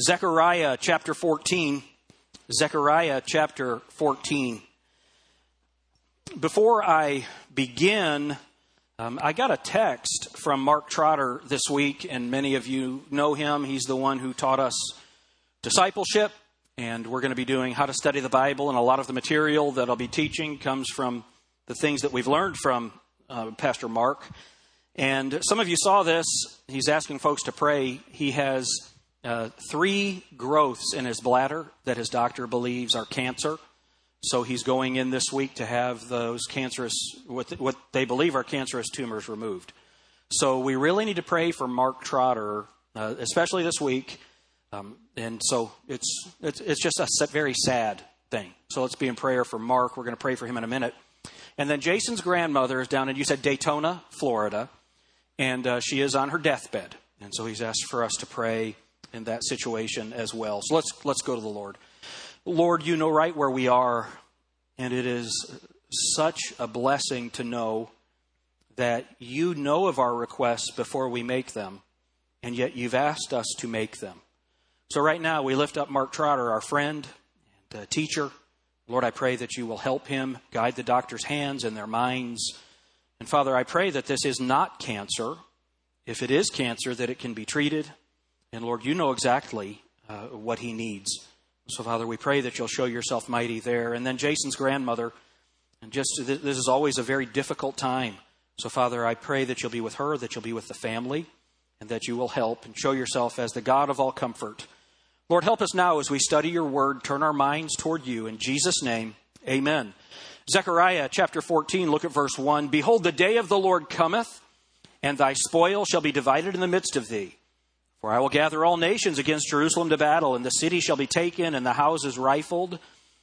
Zechariah chapter 14. Zechariah chapter 14. Before I begin, um, I got a text from Mark Trotter this week, and many of you know him. He's the one who taught us discipleship, and we're going to be doing how to study the Bible, and a lot of the material that I'll be teaching comes from the things that we've learned from uh, Pastor Mark. And some of you saw this. He's asking folks to pray. He has uh, three growths in his bladder that his doctor believes are cancer. So he's going in this week to have those cancerous, what, what they believe are cancerous tumors removed. So we really need to pray for Mark Trotter, uh, especially this week. Um, and so it's, it's, it's just a very sad thing. So let's be in prayer for Mark. We're going to pray for him in a minute. And then Jason's grandmother is down in, you said Daytona, Florida, and uh, she is on her deathbed. And so he's asked for us to pray in that situation as well. So let's, let's go to the Lord. Lord, you know right where we are, and it is such a blessing to know that you know of our requests before we make them, and yet you've asked us to make them. So, right now, we lift up Mark Trotter, our friend and uh, teacher. Lord, I pray that you will help him guide the doctor's hands and their minds. And Father, I pray that this is not cancer. If it is cancer, that it can be treated. And Lord, you know exactly uh, what he needs. So, Father, we pray that you'll show yourself mighty there. And then Jason's grandmother, and just this is always a very difficult time. So, Father, I pray that you'll be with her, that you'll be with the family, and that you will help and show yourself as the God of all comfort. Lord, help us now as we study your word, turn our minds toward you. In Jesus' name, amen. Zechariah chapter 14, look at verse 1. Behold, the day of the Lord cometh, and thy spoil shall be divided in the midst of thee. For I will gather all nations against Jerusalem to battle, and the city shall be taken, and the houses rifled,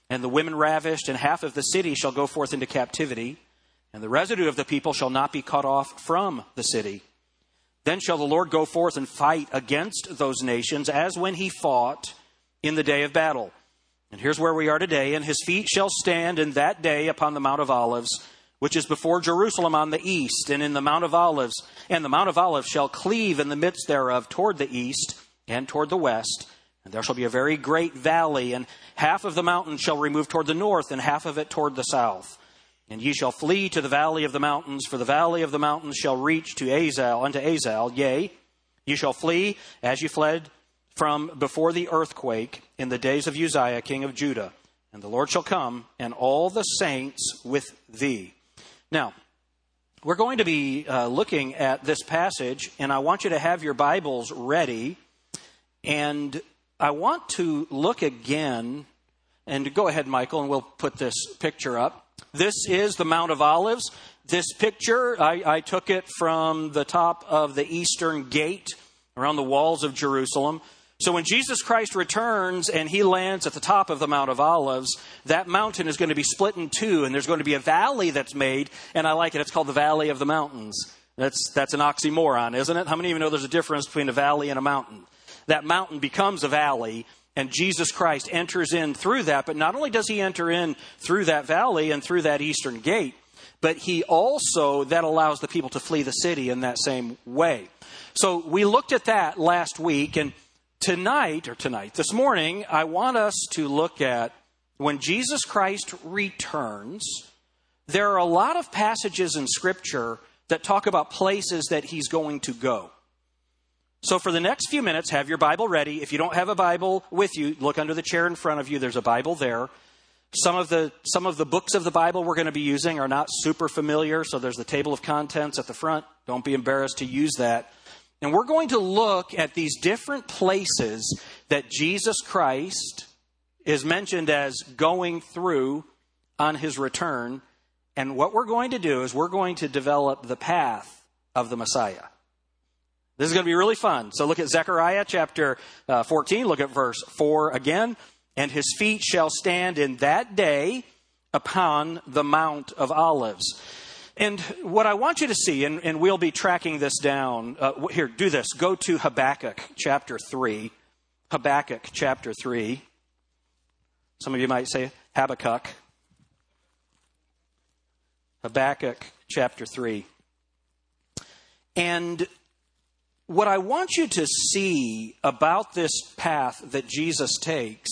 and the women ravished, and half of the city shall go forth into captivity, and the residue of the people shall not be cut off from the city. Then shall the Lord go forth and fight against those nations, as when he fought in the day of battle. And here's where we are today. And his feet shall stand in that day upon the Mount of Olives which is before Jerusalem on the east, and in the Mount of Olives. And the Mount of Olives shall cleave in the midst thereof toward the east and toward the west. And there shall be a very great valley, and half of the mountain shall remove toward the north, and half of it toward the south. And ye shall flee to the valley of the mountains, for the valley of the mountains shall reach to Azal, unto Azal. Yea, ye shall flee as ye fled from before the earthquake in the days of Uzziah, king of Judah. And the Lord shall come, and all the saints with thee. Now, we're going to be uh, looking at this passage, and I want you to have your Bibles ready. And I want to look again, and go ahead, Michael, and we'll put this picture up. This is the Mount of Olives. This picture, I, I took it from the top of the eastern gate around the walls of Jerusalem. So when Jesus Christ returns and he lands at the top of the Mount of Olives, that mountain is going to be split in two, and there's going to be a valley that's made, and I like it. It's called the Valley of the Mountains. That's, that's an oxymoron, isn't it? How many of you know there's a difference between a valley and a mountain? That mountain becomes a valley, and Jesus Christ enters in through that. But not only does he enter in through that valley and through that eastern gate, but he also, that allows the people to flee the city in that same way. So we looked at that last week, and Tonight, or tonight, this morning, I want us to look at when Jesus Christ returns. There are a lot of passages in Scripture that talk about places that he's going to go. So, for the next few minutes, have your Bible ready. If you don't have a Bible with you, look under the chair in front of you. There's a Bible there. Some of the some of the books of the Bible we're going to be using are not super familiar, so there's the table of contents at the front. Don't be embarrassed to use that. And we're going to look at these different places that Jesus Christ is mentioned as going through on his return. And what we're going to do is we're going to develop the path of the Messiah. This is going to be really fun. So look at Zechariah chapter uh, 14, look at verse 4 again. And his feet shall stand in that day upon the Mount of Olives. And what I want you to see, and, and we'll be tracking this down. Uh, here, do this. Go to Habakkuk chapter 3. Habakkuk chapter 3. Some of you might say Habakkuk. Habakkuk chapter 3. And what I want you to see about this path that Jesus takes,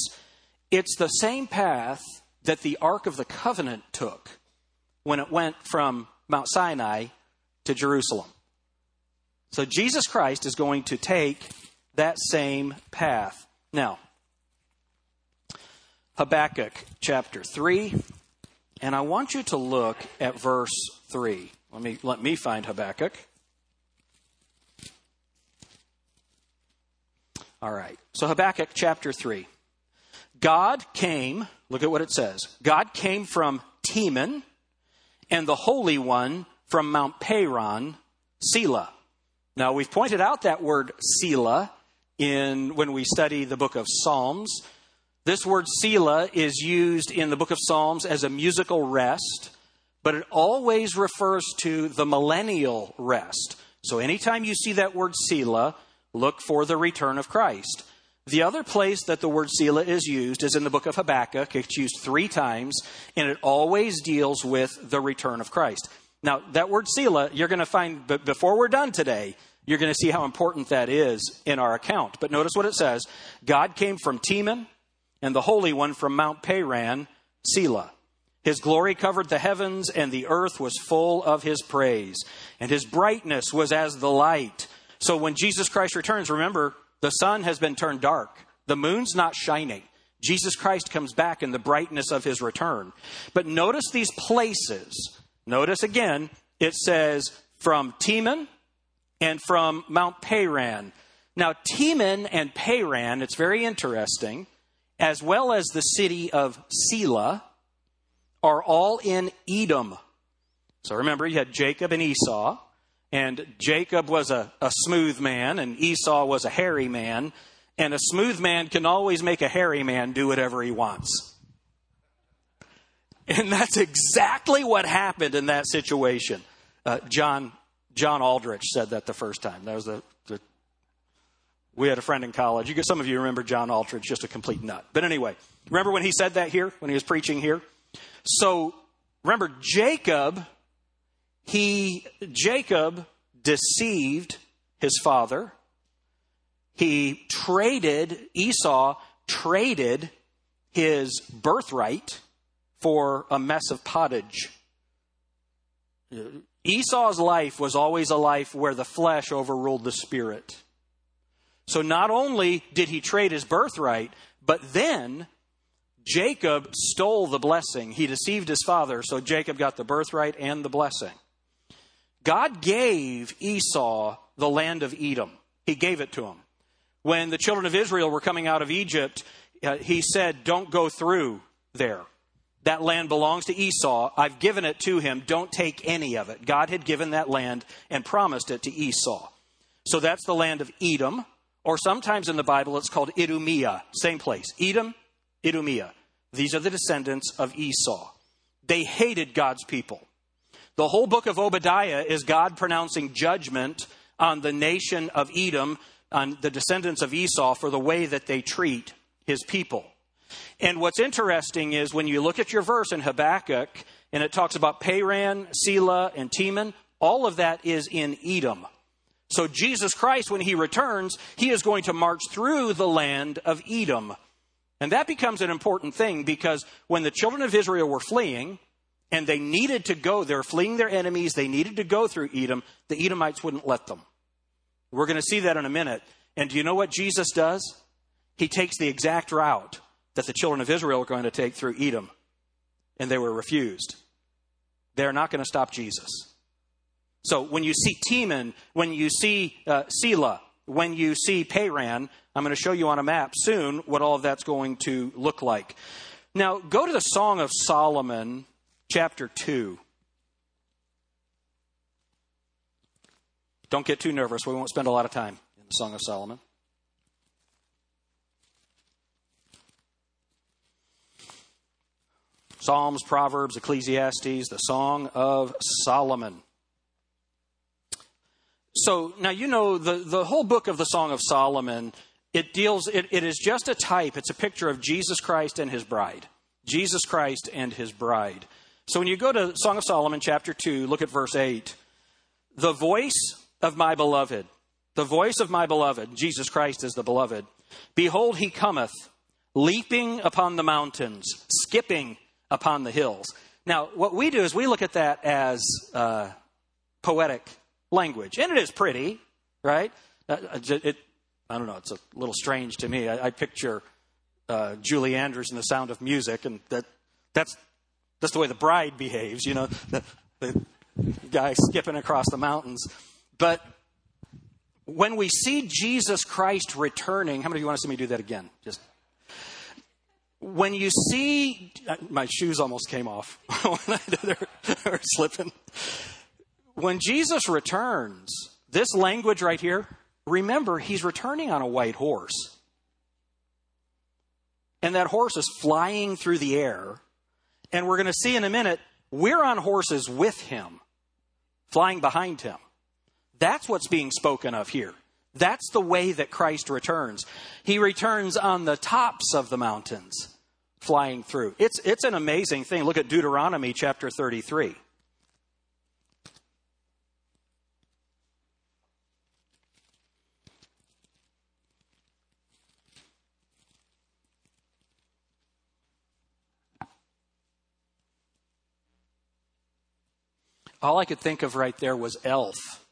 it's the same path that the Ark of the Covenant took when it went from Mount Sinai to Jerusalem. So Jesus Christ is going to take that same path. Now, Habakkuk chapter 3, and I want you to look at verse 3. Let me, let me find Habakkuk. All right. So Habakkuk chapter 3. God came, look at what it says. God came from Teman, and the Holy One from Mount Paran, Selah. Now, we've pointed out that word Selah in when we study the book of Psalms. This word Selah is used in the book of Psalms as a musical rest, but it always refers to the millennial rest. So anytime you see that word Selah, look for the return of Christ. The other place that the word Selah is used is in the book of Habakkuk. It's used three times, and it always deals with the return of Christ. Now, that word Selah, you're going to find, but before we're done today, you're going to see how important that is in our account. But notice what it says God came from Teman, and the Holy One from Mount Paran, Selah. His glory covered the heavens, and the earth was full of his praise. And his brightness was as the light. So when Jesus Christ returns, remember, the sun has been turned dark, the moon's not shining. Jesus Christ comes back in the brightness of his return. But notice these places. Notice again, it says from Teman and from Mount Paran. Now, Teman and Paran, it's very interesting, as well as the city of Selah, are all in Edom. So remember, you had Jacob and Esau, and Jacob was a, a smooth man, and Esau was a hairy man. And a smooth man can always make a hairy man do whatever he wants. And that's exactly what happened in that situation. Uh, John John Aldrich said that the first time. That was the, the we had a friend in college. You get some of you remember John Aldrich, just a complete nut. But anyway, remember when he said that here when he was preaching here? So remember Jacob. He Jacob deceived his father. He traded Esau traded his birthright for a mess of pottage. Esau's life was always a life where the flesh overruled the spirit. So not only did he trade his birthright, but then Jacob stole the blessing. He deceived his father, so Jacob got the birthright and the blessing. God gave Esau the land of Edom, he gave it to him. When the children of Israel were coming out of Egypt, uh, he said, Don't go through there. That land belongs to Esau. I've given it to him. Don't take any of it. God had given that land and promised it to Esau. So that's the land of Edom, or sometimes in the Bible it's called Idumea. Same place. Edom, Idumea. These are the descendants of Esau. They hated God's people. The whole book of Obadiah is God pronouncing judgment on the nation of Edom, on the descendants of Esau, for the way that they treat his people. And what's interesting is when you look at your verse in Habakkuk, and it talks about Paran, Selah, and Teman, all of that is in Edom. So Jesus Christ, when he returns, he is going to march through the land of Edom. And that becomes an important thing because when the children of Israel were fleeing, and they needed to go, they're fleeing their enemies, they needed to go through Edom, the Edomites wouldn't let them. We're going to see that in a minute. And do you know what Jesus does? He takes the exact route that the children of Israel are going to take through Edom, and they were refused. They're not going to stop Jesus. So when you see Teman, when you see uh, Selah, when you see Paran, I'm going to show you on a map soon what all of that's going to look like. Now, go to the Song of Solomon, chapter 2. Don't get too nervous. We won't spend a lot of time in the Song of Solomon. Psalms, Proverbs, Ecclesiastes, the Song of Solomon. So now you know the, the whole book of the Song of Solomon, it deals, it, it is just a type, it's a picture of Jesus Christ and his bride. Jesus Christ and his bride. So when you go to Song of Solomon, chapter 2, look at verse 8. The voice of my beloved, the voice of my beloved, Jesus Christ is the beloved. Behold, he cometh, leaping upon the mountains, skipping upon the hills. Now, what we do is we look at that as uh, poetic language, and it is pretty, right? Uh, uh it, I don't know, it's a little strange to me. I, I picture uh, Julie Andrews in The Sound of Music, and that, that's, that's the way the bride behaves, you know, the, the guy skipping across the mountains. But when we see Jesus Christ returning, how many of you want to see me do that again? Just when you see uh, my shoes almost came off they're, they're slipping. When Jesus returns, this language right here, remember he's returning on a white horse. And that horse is flying through the air. And we're going to see in a minute, we're on horses with him, flying behind him. That's what's being spoken of here. That's the way that Christ returns. He returns on the tops of the mountains, flying through. It's, it's an amazing thing. Look at Deuteronomy chapter 33. All I could think of right there was Elf.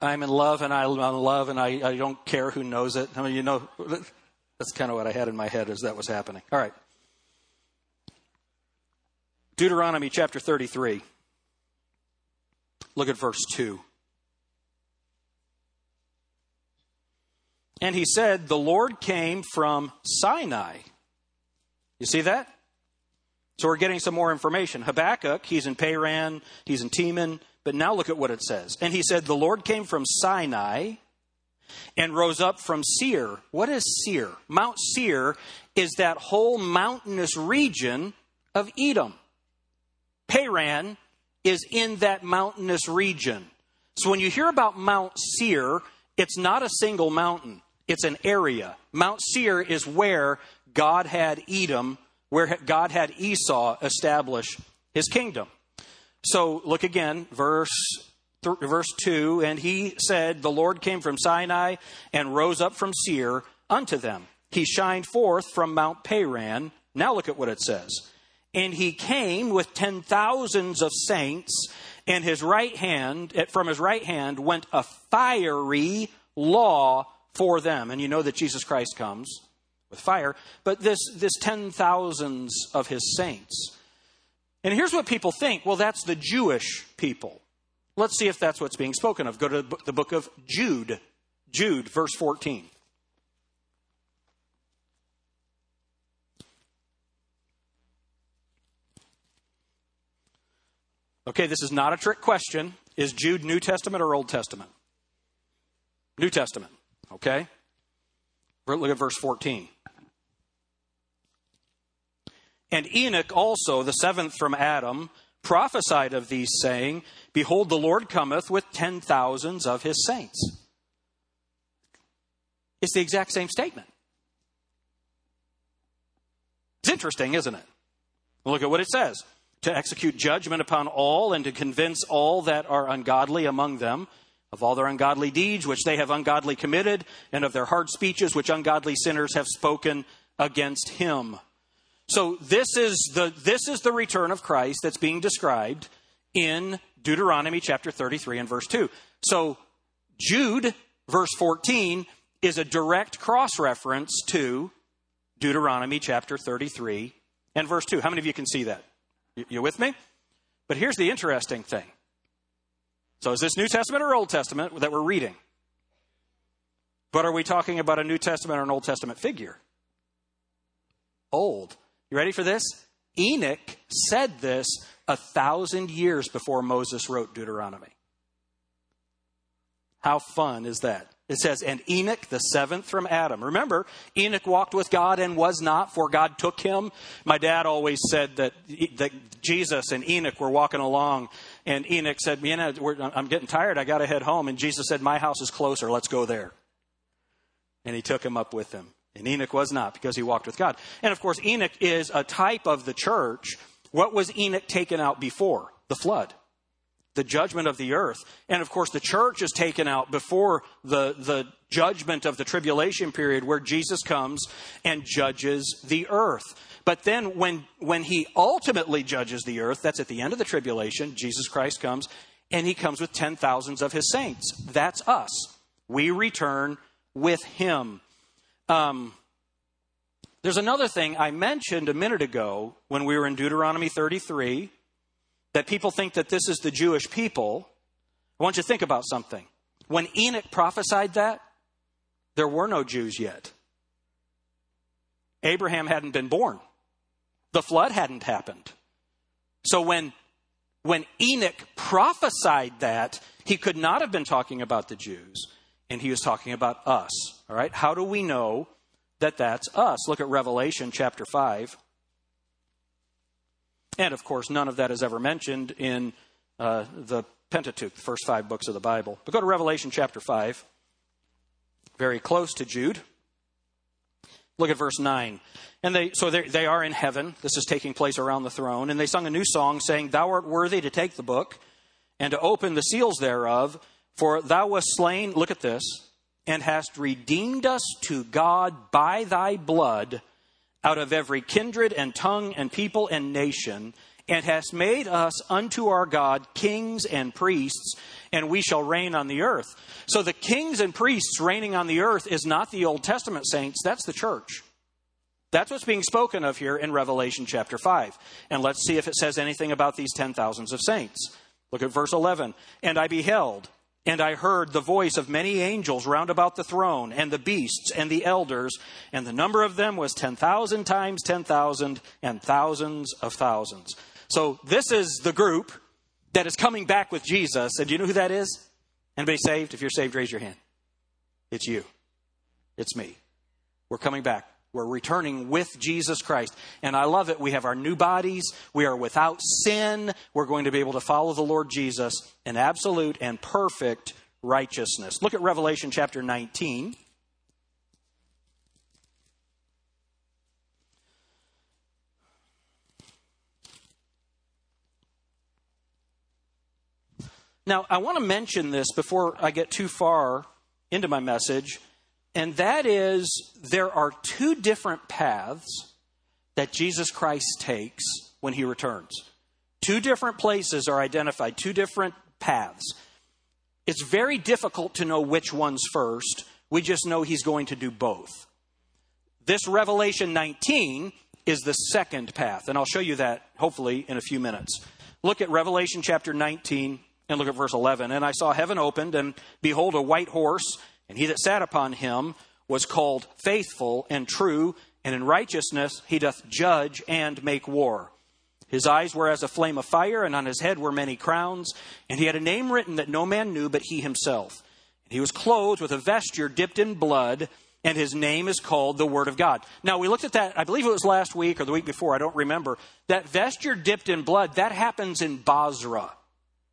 I'm in love and I'm in love and I, I don't care who knows it. I mean, you know, that's kind of what I had in my head as that was happening. All right. Deuteronomy chapter 33. Look at verse 2. And he said, The Lord came from Sinai. You see that? So we're getting some more information. Habakkuk, he's in Paran, he's in Teman, but now look at what it says. And he said, The Lord came from Sinai and rose up from Seir. What is Seir? Mount Seir is that whole mountainous region of Edom. Paran is in that mountainous region. So when you hear about Mount Seir, it's not a single mountain, it's an area. Mount Seir is where God had Edom, where God had Esau establish his kingdom. So look again, verse verse 2 and he said the lord came from sinai and rose up from seir unto them. He shined forth from mount paran. Now look at what it says. And he came with ten thousands of saints and his right hand eh, from his right hand went a fiery law for them. And you know that jesus christ comes with fire but this this ten thousands of his saints and here's what people think well, that's the Jewish people. Let's see if that's what's being spoken of. Go to the book of Jude, Jude, verse 14. Okay, this is not a trick question. Is Jude New Testament or Old Testament? New Testament, okay? Look at verse 14. And Enoch also, the seventh from Adam, prophesied of these, saying, Behold, the Lord cometh with ten thousands of his saints. It's the exact same statement. It's interesting, isn't it? Look at what it says to execute judgment upon all and to convince all that are ungodly among them of all their ungodly deeds which they have ungodly committed and of their hard speeches which ungodly sinners have spoken against him. So this is the this is the return of Christ that's being described in Deuteronomy chapter 33 and verse 2. So Jude verse 14 is a direct cross reference to Deuteronomy chapter 33 and verse 2. How many of you can see that? You with me? But here's the interesting thing. So is this New Testament or Old Testament that we're reading? But are we talking about a New Testament or an Old Testament figure? Old. You ready for this? Enoch said this a thousand years before Moses wrote Deuteronomy. How fun is that? It says, and Enoch, the seventh from Adam. Remember, Enoch walked with God and was not, for God took him. My dad always said that, that Jesus and Enoch were walking along, and Enoch said, you know, I'm getting tired, I got to head home. And Jesus said, My house is closer, let's go there. And he took him up with him. And Enoch was not because he walked with God. And of course, Enoch is a type of the church. What was Enoch taken out before? The flood. the judgment of the earth. And of course, the church is taken out before the, the judgment of the tribulation period where Jesus comes and judges the earth. But then when, when he ultimately judges the earth, that's at the end of the tribulation, Jesus Christ comes and he comes with ten thousands of his saints. That's us. We return with him. Um, there's another thing I mentioned a minute ago when we were in Deuteronomy 33 that people think that this is the Jewish people, I want you to think about something. When Enoch prophesied that, there were no Jews yet. Abraham hadn't been born. The flood hadn't happened. So when, when Enoch prophesied that, he could not have been talking about the Jews, and he was talking about us. All right? How do we know that that's us? Look at Revelation chapter 5. And of course, none of that is ever mentioned in uh, the Pentateuch, the first five books of the Bible. But go to Revelation chapter 5, very close to Jude. Look at verse 9. And they, so they are in heaven. This is taking place around the throne. And they sung a new song saying, Thou art worthy to take the book and to open the seals thereof, for thou wast slain, look at this, and hast redeemed us to God by thy blood out of every kindred and tongue and people and nation, and hast made us unto our God kings and priests, and we shall reign on the earth. So the kings and priests reigning on the earth is not the Old Testament saints, that's the church. That's what's being spoken of here in Revelation chapter 5. And let's see if it says anything about these ten thousands of saints. Look at verse 11. And I beheld and I heard the voice of many angels round about the throne, and the beasts, and the elders, and the number of them was 10,000 times 10,000, and thousands of thousands. So this is the group that is coming back with Jesus. And do you know who that is? Anybody saved? If you're saved, raise your hand. It's you. It's me. We're coming back. We're returning with Jesus Christ. And I love it. We have our new bodies. We are without sin. We're going to be able to follow the Lord Jesus in absolute and perfect righteousness. Look at Revelation chapter 19. Now, I want to mention this before I get too far into my message and that is there are two different paths that Jesus Christ takes when he returns. Two different places are identified, two different paths. It's very difficult to know which one's first. We just know he's going to do both. This Revelation 19 is the second path, and I'll show you that hopefully in a few minutes. Look at Revelation chapter 19 and look at verse 11. And I saw heaven opened, and behold, a white horse and he that sat upon him was called faithful and true, and in righteousness he doth judge and make war. His eyes were as a flame of fire, and on his head were many crowns, and he had a name written that no man knew but he himself. And he was clothed with a vesture dipped in blood, and his name is called the Word of God. Now, we looked at that, I believe it was last week or the week before, I don't remember. That vesture dipped in blood, that happens in Bozrah.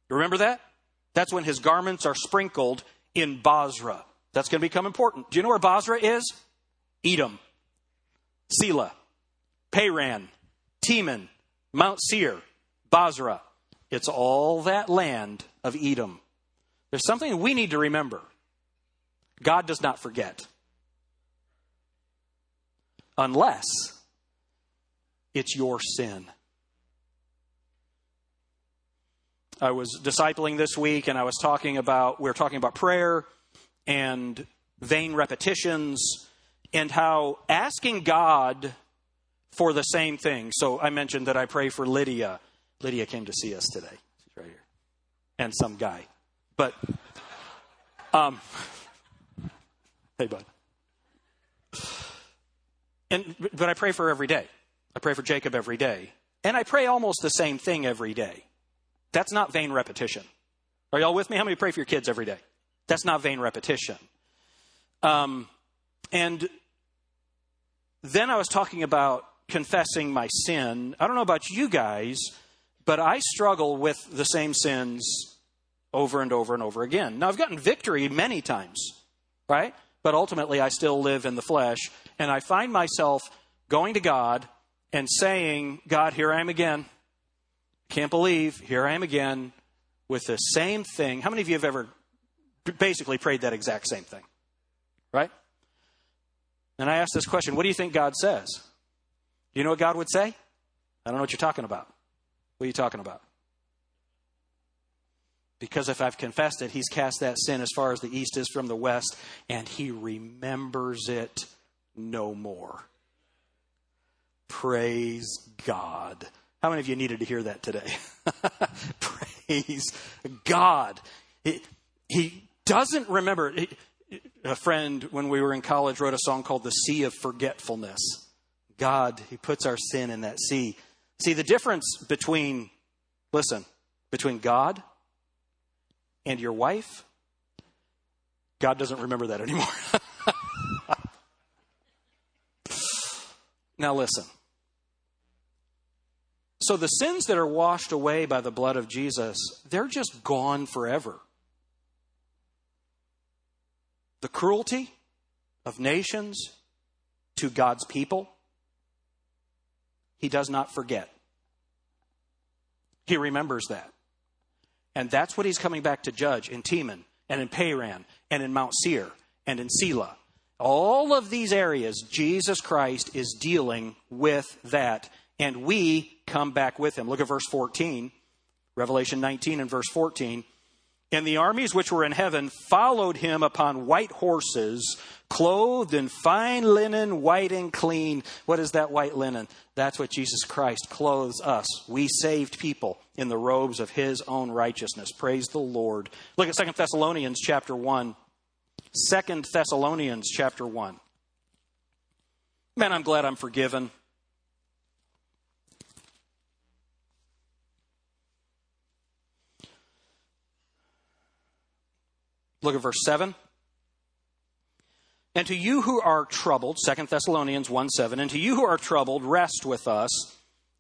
You remember that? That's when his garments are sprinkled in Bozrah. That's going to become important. Do you know where Bozrah is? Edom, Selah, Paran, Teman, Mount Seir, Bozrah. It's all that land of Edom. There's something we need to remember God does not forget. Unless it's your sin. I was discipling this week and I was talking about, we were talking about prayer and vain repetitions, and how asking God for the same thing. So I mentioned that I pray for Lydia. Lydia came to see us today. She's right here. And some guy. But, um, hey, bud. And, but I pray for every day. I pray for Jacob every day. And I pray almost the same thing every day. That's not vain repetition. Are y'all with me? How many pray for your kids every day? That's not vain repetition. Um, and then I was talking about confessing my sin. I don't know about you guys, but I struggle with the same sins over and over and over again. Now, I've gotten victory many times, right? But ultimately, I still live in the flesh, and I find myself going to God and saying, God, here I am again. Can't believe, here I am again. with the same thing. How many of you have ever basically prayed that exact same thing? Right? And I ask this question what do you think God says? Do you know what God would say? I don't know what you're talking about. What are you talking about? Because if I've confessed it, He's cast that sin as far as the east is from the west, and He remembers it no more. Praise God. How many of you needed to hear that today? Praise God. He, he doesn't remember. A friend, when we were in college, wrote a song called The Sea of Forgetfulness. God, He puts our sin in that sea. See, the difference between, listen, between God and your wife, God doesn't remember that anymore. now, listen. So, the sins that are washed away by the blood of Jesus, they're just gone forever. The cruelty of nations to God's people, he does not forget. He remembers that. And that's what he's coming back to judge in Teman and in Paran and in Mount Seir and in Selah. All of these areas, Jesus Christ is dealing with that. And we come back with him. Look at verse 14, Revelation 19 and verse 14. And the armies which were in heaven followed him upon white horses, clothed in fine linen, white and clean. What is that white linen? That's what Jesus Christ clothes us. We saved people in the robes of his own righteousness. Praise the Lord. Look at 2 Thessalonians chapter 1. 2 Thessalonians chapter 1. Man, I'm glad I'm forgiven. Look at verse 7. And to you who are troubled, Second Thessalonians 1 7, and to you who are troubled, rest with us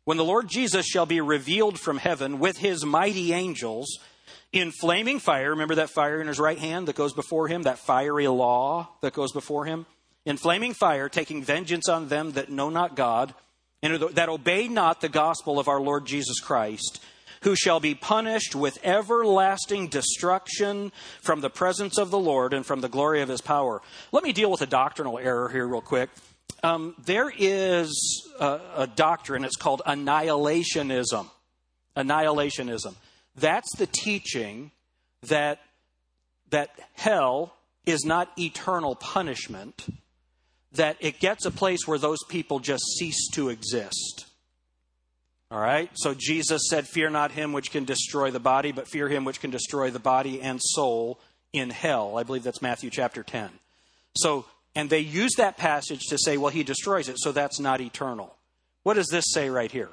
when the Lord Jesus shall be revealed from heaven with his mighty angels in flaming fire. Remember that fire in his right hand that goes before him, that fiery law that goes before him? In flaming fire, taking vengeance on them that know not God, and that obey not the gospel of our Lord Jesus Christ who shall be punished with everlasting destruction from the presence of the Lord and from the glory of his power. Let me deal with a doctrinal error here, real quick. Um, there is a, a doctrine, it's called annihilationism. Annihilationism. That's the teaching that, that hell is not eternal punishment, that it gets a place where those people just cease to exist. All right? So Jesus said, Fear not him which can destroy the body, but fear him which can destroy the body and soul in hell. I believe that's Matthew chapter 10. So, and they use that passage to say, well, he destroys it, so that's not eternal. What does this say right here?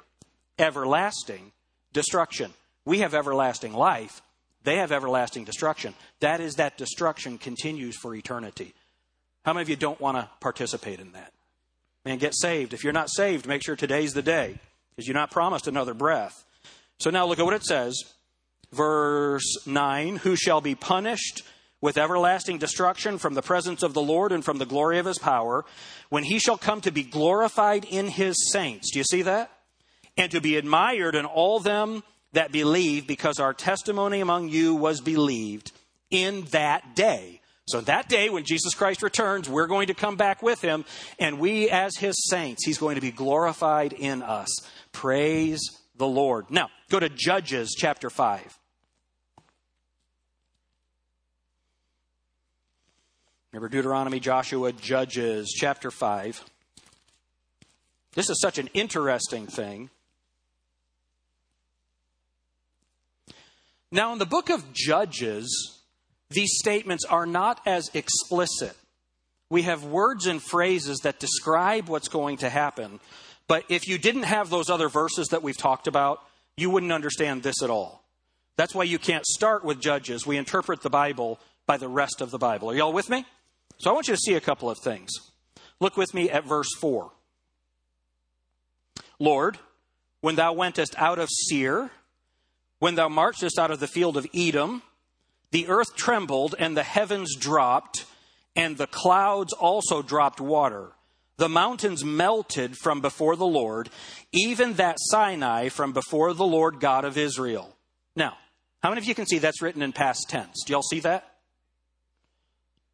Everlasting destruction. We have everlasting life. They have everlasting destruction. That is, that destruction continues for eternity. How many of you don't want to participate in that? Man, get saved. If you're not saved, make sure today's the day because you're not promised another breath. So now look at what it says. Verse 9 Who shall be punished with everlasting destruction from the presence of the Lord and from the glory of his power, when he shall come to be glorified in his saints. Do you see that? And to be admired in all them that believe, because our testimony among you was believed in that day. So that day when Jesus Christ returns, we're going to come back with him, and we as his saints, he's going to be glorified in us. Praise the Lord. Now, go to Judges chapter 5. Remember Deuteronomy, Joshua, Judges chapter 5. This is such an interesting thing. Now, in the book of Judges, these statements are not as explicit. We have words and phrases that describe what's going to happen, but if you didn't have those other verses that we've talked about, you wouldn't understand this at all. That's why you can't start with Judges. We interpret the Bible by the rest of the Bible. Are y'all with me? So I want you to see a couple of things. Look with me at verse 4. Lord, when thou wentest out of Seir, when thou marchest out of the field of Edom, the earth trembled and the heavens dropped, and the clouds also dropped water. The mountains melted from before the Lord, even that Sinai from before the Lord God of Israel. Now, How many of you can see that's written in past tense? Do y'all see that?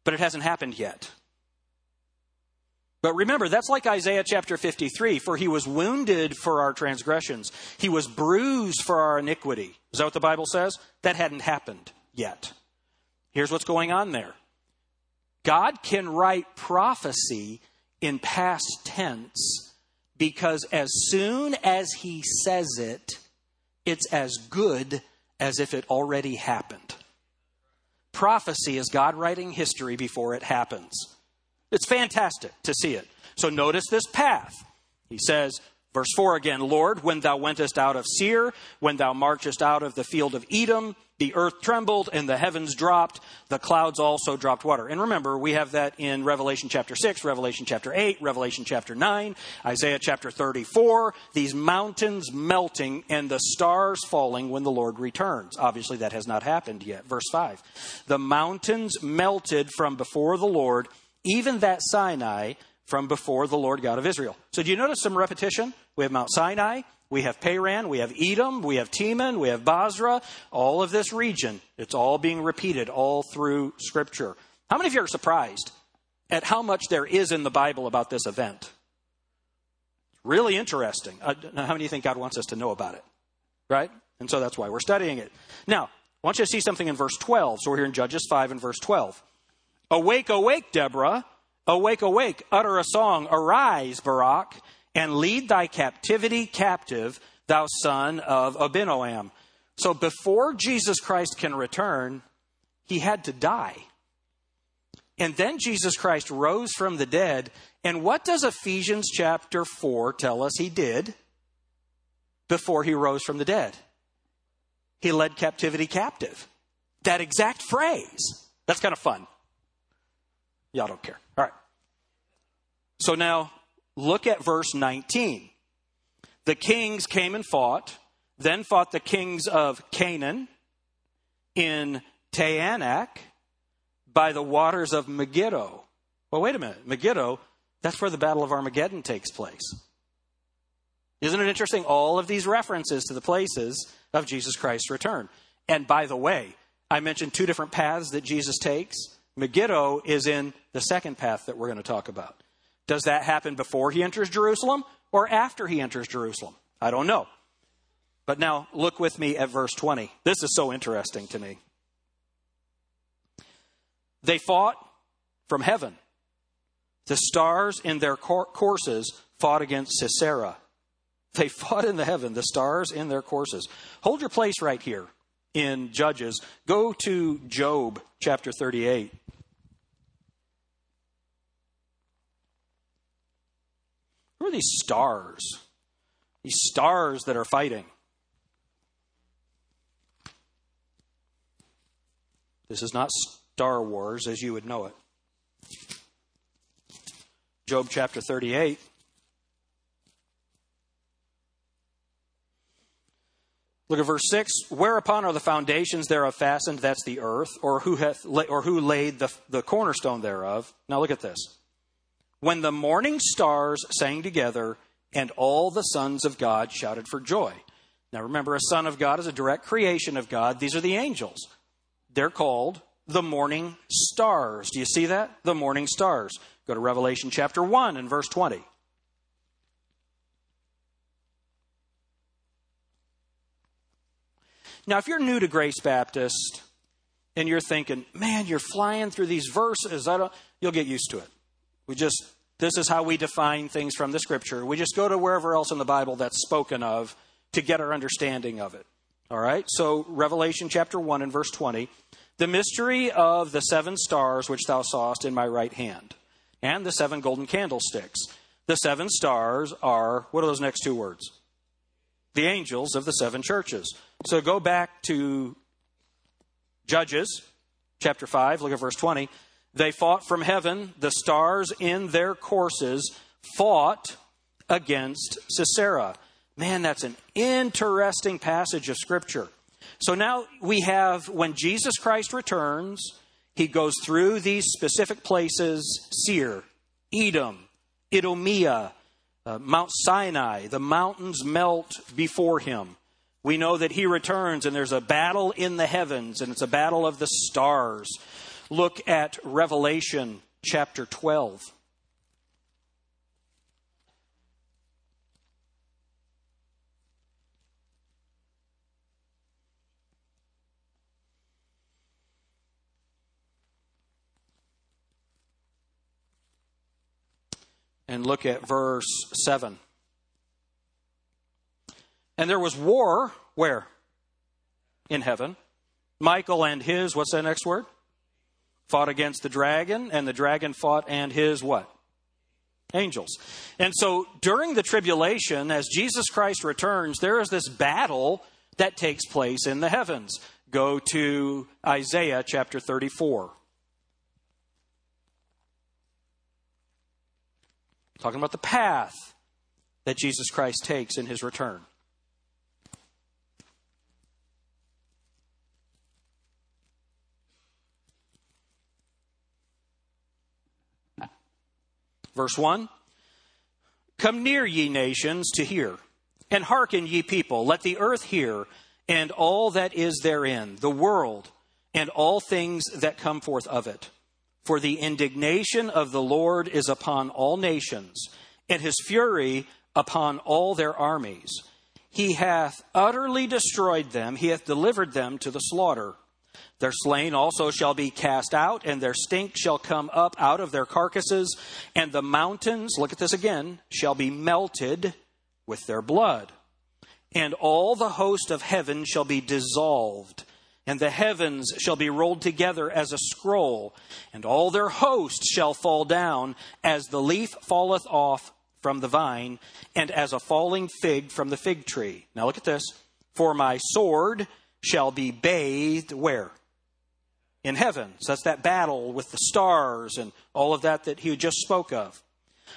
But it hasn't happened yet. But remember, that's like Isaiah chapter 53 for he was wounded for our transgressions, he was bruised for our iniquity. Is that what the Bible says? That hadn't happened yet. Here's what's going on there God can write prophecy in past tense because as soon as he says it, it's as good as if it already happened. Prophecy is God writing history before it happens. It's fantastic to see it. So notice this path. He says, verse 4 again, Lord, when thou wentest out of Seir, when thou marchest out of the field of Edom, the earth trembled and the heavens dropped, the clouds also dropped water. And remember, we have that in Revelation chapter 6, Revelation chapter 8, Revelation chapter 9, Isaiah chapter 34, these mountains melting and the stars falling when the Lord returns. Obviously, that has not happened yet. Verse 5 The mountains melted from before the Lord, even that Sinai from before the Lord God of Israel. So, do you notice some repetition? We have Mount Sinai, we have Paran, we have Edom, we have Teman, we have Bozrah, all of this region. It's all being repeated all through Scripture. How many of you are surprised at how much there is in the Bible about this event? Really interesting. Uh, how many of you think God wants us to know about it? Right? And so that's why we're studying it. Now, I want you to see something in verse 12. So we're here in Judges 5 and verse 12. Awake, awake, Deborah. Awake, awake. Utter a song. Arise, Barak and lead thy captivity captive, thou son of Abinoam. So before Jesus Christ can return, he had to die. And then Jesus Christ rose from the dead. And what does Ephesians chapter 4 tell us he did before he rose from the dead? He led captivity captive. That exact phrase. That's kind of fun. Y'all don't care. So now Look at verse 19. The kings came and fought, then fought the kings of Canaan in Taanach by the waters of Megiddo. Well, wait a minute. Megiddo, that's where the Battle of Armageddon takes place. Isn't it interesting? All of these references to the places of Jesus Christ's return. And by the way, I mentioned two different paths that Jesus takes. Megiddo is in the second path that we're going to talk about. Does that happen before he enters Jerusalem or after he enters Jerusalem? I don't know. But now look with me at verse 20. This is so interesting to me. They fought from heaven. The stars in their courses fought against Sisera. They fought in the heaven, the stars in their courses. Hold your place right here in Judges. Go to Job chapter 38. Are these stars? These stars that are fighting. This is not Star Wars as you would know it. Job chapter 38. Look at verse 6. Whereupon are the foundations thereof fastened? That's the earth. Or who, hath, or who laid the, the cornerstone thereof? Now look at this when the morning stars sang together and all the sons of God shouted for joy. Now remember, a son of God is a direct creation of God. These are the angels. They're called the morning stars. Do you see that? The morning stars. Go to Revelation chapter 1 and verse 20. Now, if you're new to Grace Baptist and you're thinking, man, you're flying through these verses, I don't, you'll get used to it. We just, this is how we define things from the scripture. We just go to wherever else in the Bible that's spoken of to get our understanding of it. All right? So, Revelation chapter 1 and verse 20. The mystery of the seven stars which thou sawest in my right hand, and the seven golden candlesticks. The seven stars are, what are those next two words? The angels of the seven churches. So go back to Judges chapter 5, look at verse 20. They fought from heaven. The stars in their courses fought against Sisera. Man, that's an interesting passage of Scripture. So now we have when Jesus Christ returns, he goes through these specific places Seir, Edom, Idumea, uh, Mount Sinai. The mountains melt before him. We know that he returns and there's a battle in the heavens and it's a battle of the stars. Look at Revelation chapter 12. and look at verse 7. And there was war, where? In heaven. Michael and his, what's that next word? Fought against the dragon, and the dragon fought and his what? Angels. And so during the tribulation, as Jesus Christ returns, there is this battle that takes place in the heavens. Go to Isaiah chapter 34. Talking about the path that Jesus Christ takes in his return. Verse 1 Come near, ye nations, to hear, and hearken, ye people. Let the earth hear, and all that is therein, the world, and all things that come forth of it. For the indignation of the Lord is upon all nations, and his fury upon all their armies. He hath utterly destroyed them, he hath delivered them to the slaughter. Their slain also shall be cast out, and their stink shall come up out of their carcasses, and the mountains, look at this again, shall be melted with their blood. And all the host of heaven shall be dissolved and the heavens shall be rolled together as a scroll, and all their hosts shall fall down, as the leaf falleth off from the vine, and as a falling fig from the fig tree. Now look at this. For my sword shall be bathed where? In heaven. So that's that battle with the stars and all of that that he just spoke of.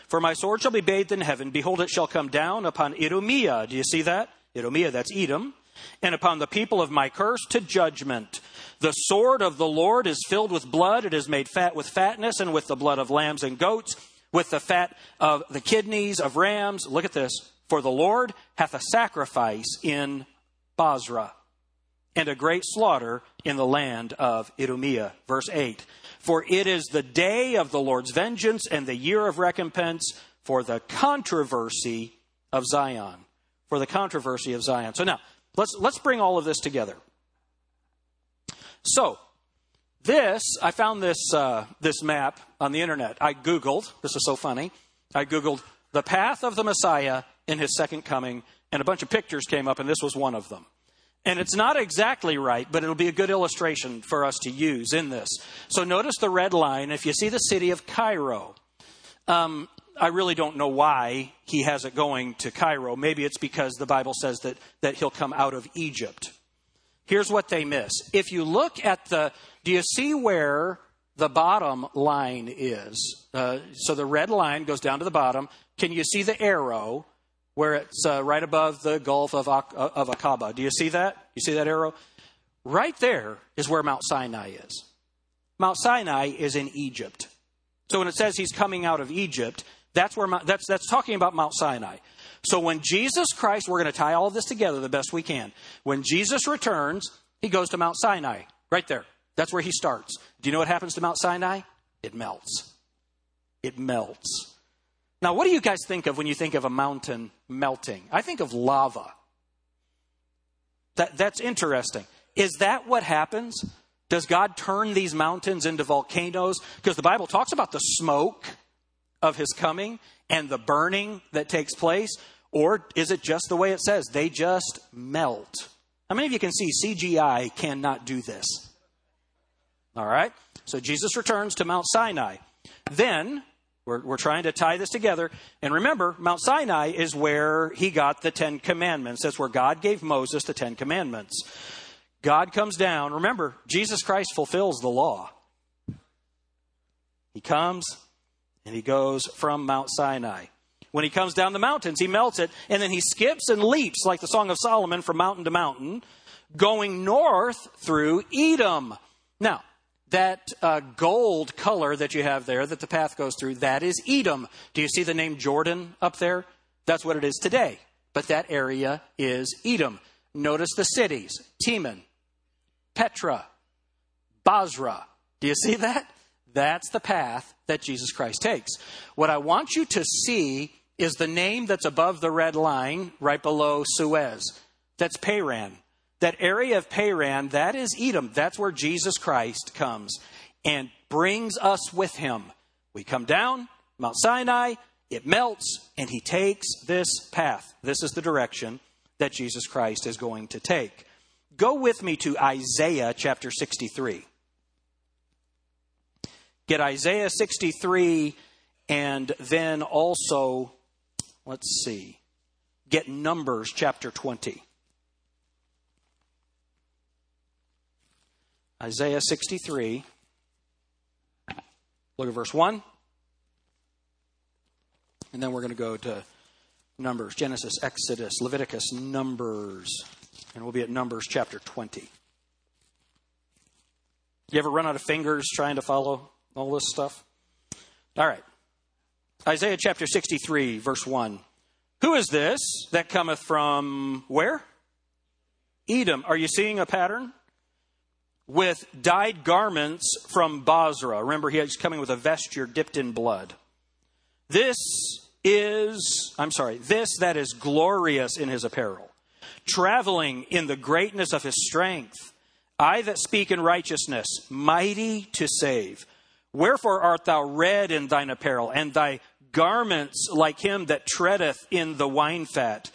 For my sword shall be bathed in heaven. Behold, it shall come down upon Idumea. Do you see that? Idumea, that's Edom and upon the people of my curse to judgment. The sword of the Lord is filled with blood, it is made fat with fatness, and with the blood of lambs and goats, with the fat of the kidneys of rams. Look at this. For the Lord hath a sacrifice in Bozrah, and a great slaughter in the land of Idumea. Verse 8. For it is the day of the Lord's vengeance and the year of recompense for the controversy of Zion. For the controversy of Zion. So now, Let's, let's bring all of this together. So, this, I found this, uh, this map on the internet. I Googled, this is so funny. I Googled the path of the Messiah in his second coming, and a bunch of pictures came up, and this was one of them. And it's not exactly right, but it'll be a good illustration for us to use in this. So notice the red line. If you see the city of Cairo, um, I really don't know why he has it going to Cairo. Maybe it's because the Bible says that, that he'll come out of Egypt. Here's what they miss. If you look at the, do you see where the bottom line is? Uh, so the red line goes down to the bottom. Can you see the arrow where it's uh, right above the Gulf of, of Aqaba? Do you see that? You see that arrow? Right there is where Mount Sinai is. Mount Sinai is in Egypt. So when it says he's coming out of Egypt, that's where that's that's talking about Mount Sinai. So when Jesus Christ, we're going to tie all of this together the best we can. When Jesus returns, he goes to Mount Sinai, right there. That's where he starts. Do you know what happens to Mount Sinai? It melts. It melts. Now, what do you guys think of when you think of a mountain melting? I think of lava. That, that's interesting. Is that what happens? Does God turn these mountains into volcanoes? Because the Bible talks about the smoke of his coming and the burning that takes place? Or is it just the way it says? They just melt. How many of you can see CGI cannot do this? All right. So Jesus returns to Mount Sinai. Then we're, we're, trying to tie this together. And remember, Mount Sinai is where he got the Ten Commandments. That's where God gave Moses the Ten Commandments. God comes down. Remember, Jesus Christ fulfills the law. He comes, and he goes from Mount Sinai. When he comes down the mountains, he melts it, and then he skips and leaps, like the Song of Solomon, from mountain to mountain, going north through Edom. Now, that uh, gold color that you have there that the path goes through, that is Edom. Do you see the name Jordan up there? That's what it is today. But that area is Edom. Notice the cities Teman, Petra, Bozrah. Do you see that? That's the path that Jesus Christ takes. What I want you to see is the name that's above the red line, right below Suez. That's Paran. That area of Paran, that is Edom. That's where Jesus Christ comes and brings us with him. We come down, Mount Sinai, it melts, and he takes this path. This is the direction that Jesus Christ is going to take. Go with me to Isaiah chapter 63. Get Isaiah 63 and then also, let's see, get Numbers chapter 20. Isaiah 63. Look at verse 1. And then we're going to go to Numbers, Genesis, Exodus, Leviticus, Numbers. And we'll be at Numbers chapter 20. You ever run out of fingers trying to follow all this stuff? All right. Isaiah chapter 63, verse 1. Who is this that cometh from where? Edom. Are you seeing a pattern? With dyed garments from Bozrah. Remember, he's coming with a vesture dipped in blood. This is, I'm sorry, this that is glorious in his apparel, traveling in the greatness of his strength. I that speak in righteousness, mighty to save. Wherefore art thou red in thine apparel, and thy garments like him that treadeth in the wine fat?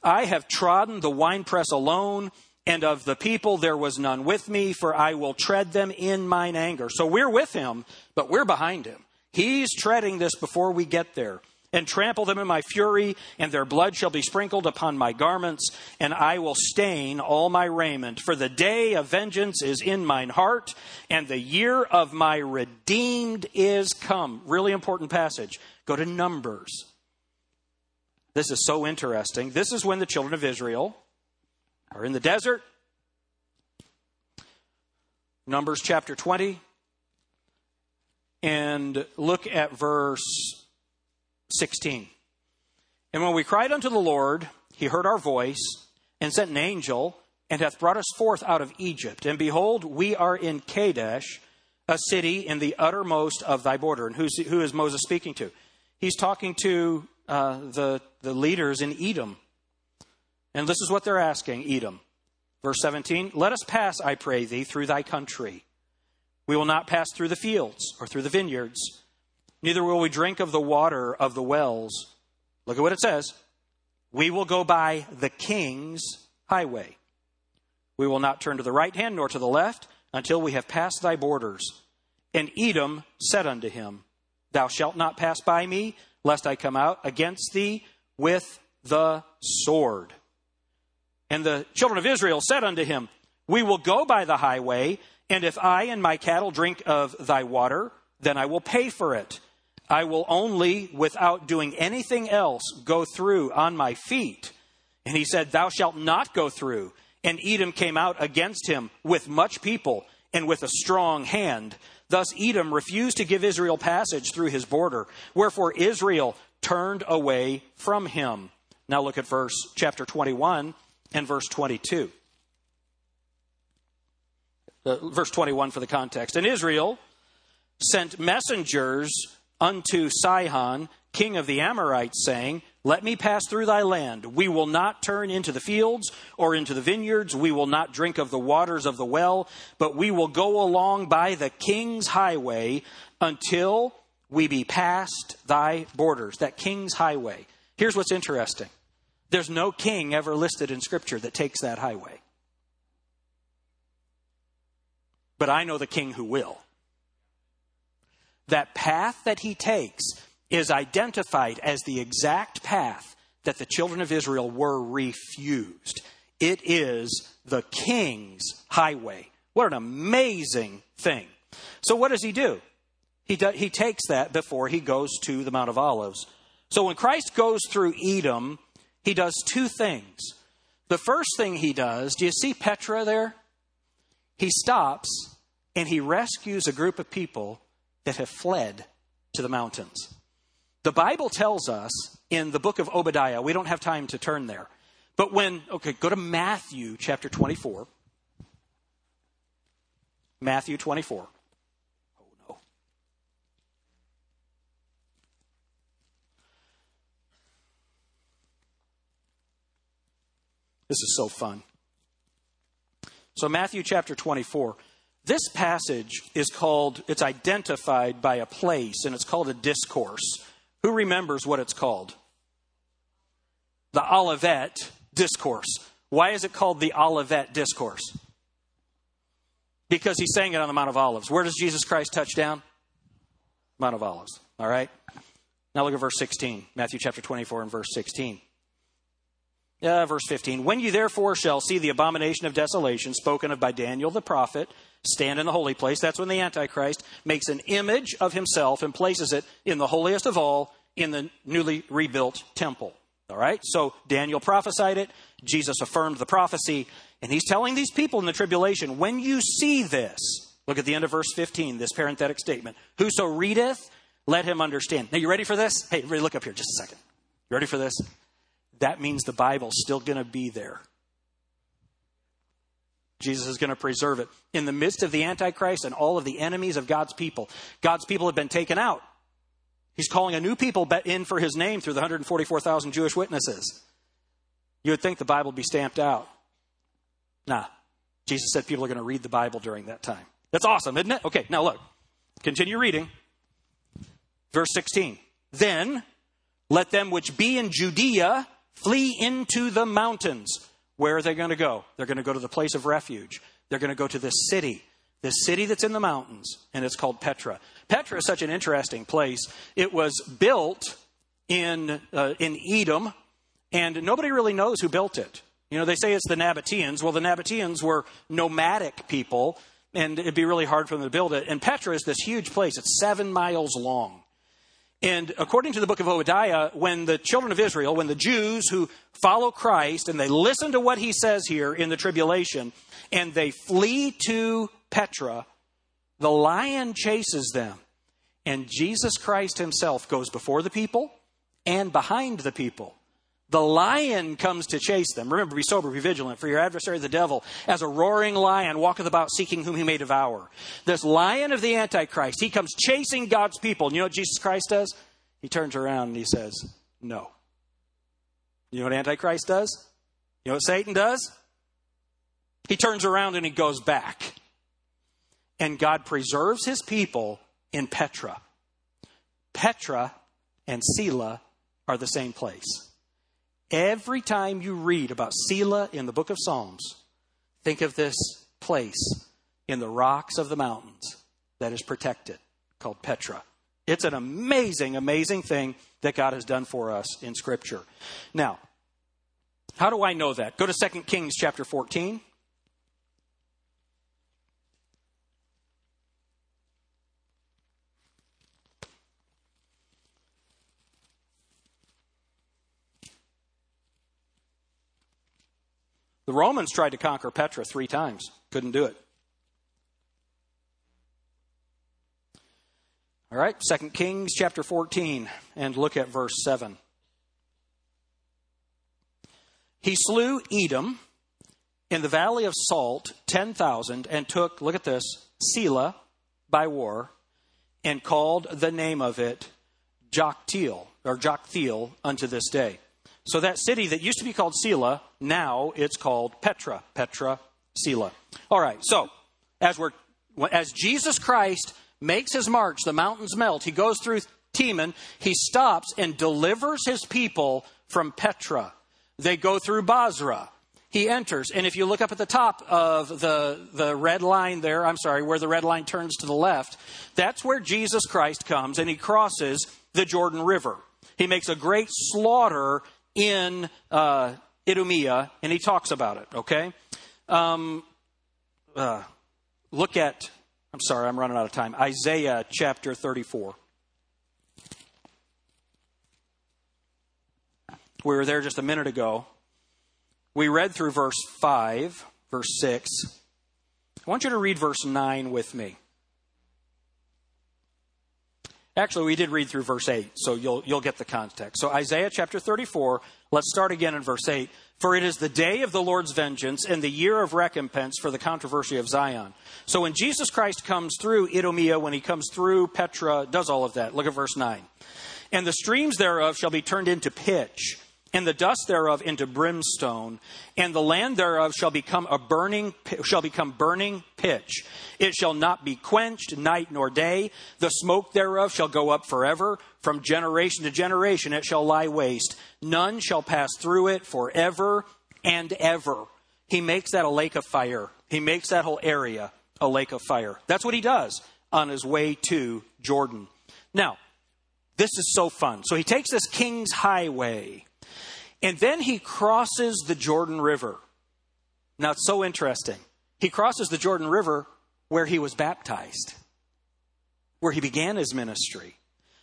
I have trodden the winepress alone, and of the people there was none with me, for I will tread them in mine anger. So we're with him, but we're behind him. He's treading this before we get there and trample them in my fury, and their blood shall be sprinkled upon my garments, and I will stain all my raiment. For the day of vengeance is in mine heart, and the year of my redeemed is come. Really important passage. Go to Numbers. This is so interesting. This is when the children of Israel are in the desert. Numbers chapter 20. And look at verse 16. And when we cried unto the Lord, he heard our voice and sent an angel and hath brought us forth out of Egypt. And behold, we are in Kadesh, a city in the uttermost of thy border. And who's, who is Moses speaking to? He's talking to uh, the, the leaders in Edom. And this is what they're asking Edom. Verse 17 Let us pass, I pray thee, through thy country. We will not pass through the fields or through the vineyards neither will we drink of the water of the wells. Look at what it says. We will go by the king's highway. We will not turn to the right hand nor to the left until we have passed thy borders. And Edom said unto him, Thou shalt not pass by me, lest I come out against thee with the sword. And the children of Israel said unto him, We will go by the highway, and if I and my cattle drink of thy water, then I will pay for it. I will only, without doing anything else, go through on my feet. And he said, Thou shalt not go through. And Edom came out against him with much people and with a strong hand. Thus Edom refused to give Israel passage through his border. Wherefore Israel turned away from him. Now look at verse chapter 21 and verse 22. Uh, verse 21 for the context. And Israel sent messengers unto Sihon, king of the Amorites, saying, Let me pass through thy land. We will not turn into the fields or into the vineyards. We will not drink of the waters of the well, but we will go along by the king's highway until we be past thy borders. That king's highway. Here's what's interesting there's no king ever listed in Scripture that takes that highway. But I know the king who will that path that he takes is identified as the exact path that the children of Israel were refused. It is the king's highway. What an amazing thing. So, what does he do? He, do, he takes that before he goes to the Mount of Olives. So, when Christ goes through Edom, he does two things. The first thing he does, do you see Petra there? He stops and he rescues a group of people that have fled to the mountains. The Bible tells us in the book of Obadiah, we don't have time to turn there, But when, okay, go to Matthew chapter 24. Matthew 24. Oh, no. This is so fun. So, Matthew chapter 24. This passage is called, it's identified by a place, and it's called a discourse. Who remembers what it's called? The Olivet Discourse. Why is it called the Olivet Discourse? Because he's saying it on the Mount of Olives. Where does Jesus Christ touch down? Mount of Olives. All right? Now look at verse 16, Matthew chapter 24 and verse 16. Uh, verse 15. When you therefore shall see the abomination of desolation spoken of by Daniel the prophet stand in the holy place, that's when the Antichrist makes an image of himself and places it in the holiest of all in the newly rebuilt temple. All right? So Daniel prophesied it, Jesus affirmed the prophecy, and he's telling these people in the tribulation, when you see this, look at the end of verse 15, this parenthetic statement, whoso readeth, let him understand. Now, you ready for this? Hey, look up here just a second. You ready for this? That means the Bible's still going to be there. Jesus is going to preserve it. In the midst of the Antichrist and all of the enemies of God's people, God's people have been taken out. He's calling a new people in for his name through the 144,000 Jewish witnesses. You would think the Bible would be stamped out. Nah. Jesus said people are going to read the Bible during that time. That's awesome, isn't it? Okay, now look. Continue reading. Verse 16. Then let them which be in Judea flee into the mountains. Where are they going to go? They're going to go to the place of refuge. They're going to go to this city, this city that's in the mountains, and it's called Petra. Petra is such an interesting place. It was built in, uh, in Edom, and nobody really knows who built it. You know, they say it's the Nabateans. Well, the Nabateans were nomadic people, and it'd be really hard for them to build it. And Petra is this huge place. It's seven miles long. And according to the book of Obadiah, when the children of Israel, when the Jews who follow Christ and they listen to what he says here in the tribulation, and they flee to Petra, the lion chases them. And Jesus Christ himself goes before the people and behind the people. The lion comes to chase them. Remember, be sober, be vigilant, for your adversary, the devil, as a roaring lion, walketh about seeking whom he may devour. This lion of the Antichrist, he comes chasing God's people. And you know what Jesus Christ does? He turns around and he says, No. You know what Antichrist does? You know what Satan does? He turns around and he goes back. And God preserves his people in Petra. Petra and Selah are the same place. Every time you read about Selah in the book of Psalms, think of this place in the rocks of the mountains that is protected called Petra. It's an amazing, amazing thing that God has done for us in Scripture. Now, how do I know that? Go to 2 Kings chapter 14. The Romans tried to conquer Petra three times, couldn't do it. All right, 2 Kings chapter 14, and look at verse 7. He slew Edom in the valley of Salt, 10,000, and took, look at this, Selah by war, and called the name of it Joktheel, or Joktheel unto this day. So that city that used to be called Selah, now it's called Petra. Petra, Selah. All right. So as we're as Jesus Christ makes his march, the mountains melt. He goes through Teman. He stops and delivers his people from Petra. They go through Bozrah. He enters, and if you look up at the top of the, the red line there, I'm sorry, where the red line turns to the left, that's where Jesus Christ comes and he crosses the Jordan River. He makes a great slaughter in uh, Idumea, and he talks about it, okay? Um, uh, look at, I'm sorry, I'm running out of time. Isaiah chapter 34. We were there just a minute ago. We read through verse 5, verse 6. I want you to read verse 9 with me. Actually, we did read through verse 8, so you'll, you'll get the context. So, Isaiah chapter 34, let's start again in verse 8. For it is the day of the Lord's vengeance and the year of recompense for the controversy of Zion. So, when Jesus Christ comes through Idumea, when he comes through Petra, does all of that. Look at verse 9. And the streams thereof shall be turned into pitch and the dust thereof into brimstone, and the land thereof shall become a burning shall become burning pitch. It shall not be quenched night nor day. The smoke thereof shall go up forever. From generation to generation it shall lie waste. None shall pass through it forever and ever. He makes that a lake of fire. He makes that whole area a lake of fire. That's what he does on his way to Jordan. Now, this is so fun. So he takes this king's highway and then he crosses the Jordan River. Now it's so interesting. He crosses the Jordan River where he was baptized, where he began his ministry.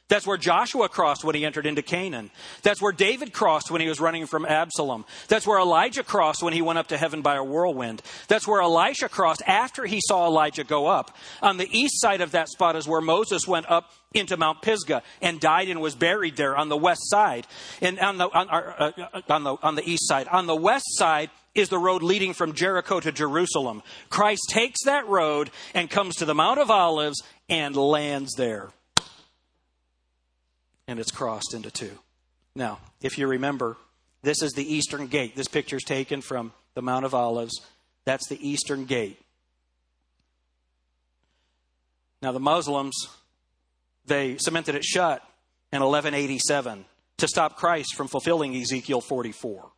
That's where Joshua crossed when he entered into Canaan. That's where David crossed when he was running from Absalom. That's where Elijah crossed when he went up to heaven by a whirlwind. That's where Elisha crossed after he saw Elijah go up. On the east side of that spot is where Moses went up into Mount Pisgah and died and was buried there on the west side. And on the, on, uh, uh, on the, on the east side. On the west side is the road leading from Jericho to Jerusalem. Christ takes that road and comes to the Mount of Olives and lands there and it's crossed into two. Now, if you remember, this is the eastern gate. This picture is taken from the Mount of Olives. That's the eastern gate. Now, the Muslims, they cemented it shut in 1187 to stop Christ from fulfilling Ezekiel 44.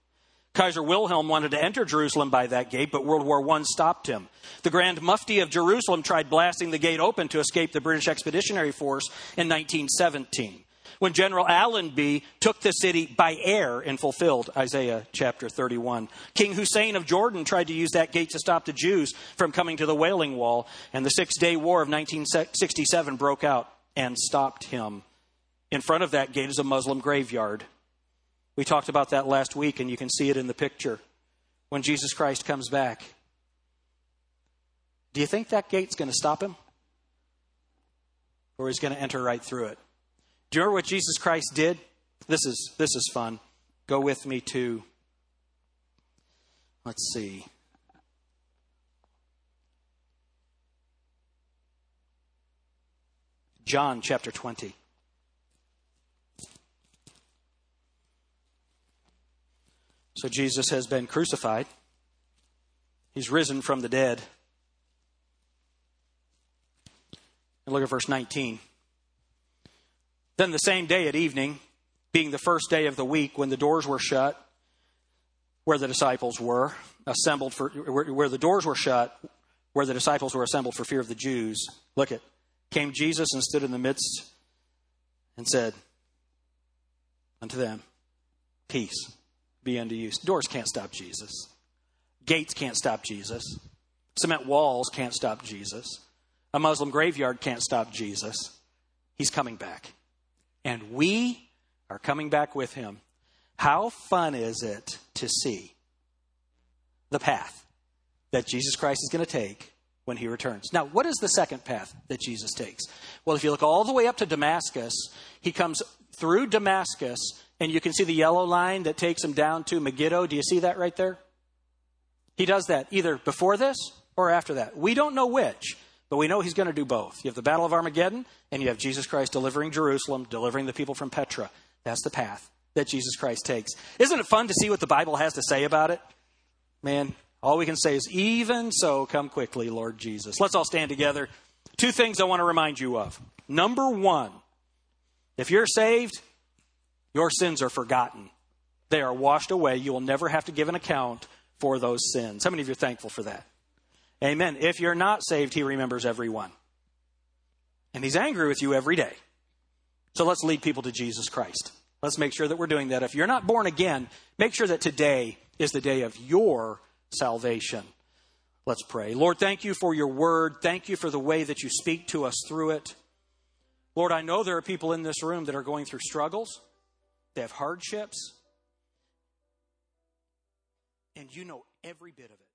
Kaiser Wilhelm wanted to enter Jerusalem by that gate, but World War I stopped him. The Grand Mufti of Jerusalem tried blasting the gate open to escape the British Expeditionary Force in 1917 when General Allenby took the city by air and fulfilled Isaiah chapter 31. King Hussein of Jordan tried to use that gate to stop the Jews from coming to the Wailing Wall, and the Six Day War of 1967 broke out and stopped him. In front of that gate is a Muslim graveyard. We talked about that last week, and you can see it in the picture. When Jesus Christ comes back, do you think that gate's going to stop him? Or he's going to enter right through it? Do you remember what Jesus Christ did? This is this is fun. Go with me to let's see. John chapter 20. So Jesus has been crucified. He's risen from the dead. And look at verse 19. Then the same day at evening, being the first day of the week, when the doors were shut, where the disciples were assembled for, where the doors were shut, where the disciples were assembled for fear of the Jews, look at, came Jesus and stood in the midst and said unto them, Peace be unto you. Doors can't stop Jesus. Gates can't stop Jesus. Cement walls can't stop Jesus. A Muslim graveyard can't stop Jesus. He's coming back and we are coming back with him. How fun is it to see the path that Jesus Christ is going to take when he returns? Now, what is the second path that Jesus takes? Well, if you look all the way up to Damascus, he comes through Damascus, and you can see the yellow line that takes him down to Megiddo. Do you see that right there? He does that either before this or after that. We don't know which. But we know he's going to do both. You have the Battle of Armageddon, and you have Jesus Christ delivering Jerusalem, delivering the people from Petra. That's the path that Jesus Christ takes. Isn't it fun to see what the Bible has to say about it? Man, all we can say is, even so, come quickly, Lord Jesus. Let's all stand together. Two things I want to remind you of. Number one, if you're saved, your sins are forgotten. They are washed away. You will never have to give an account for those sins. How many of you are thankful for that? Amen. If you're not saved, He remembers everyone. And He's angry with you every day. So let's lead people to Jesus Christ. Let's make sure that we're doing that. If you're not born again, make sure that today is the day of your salvation. Let's pray. Lord, thank you for your word. Thank you for the way that you speak to us through it. Lord, I know there are people in this room that are going through struggles, they have hardships, and you know every bit of it.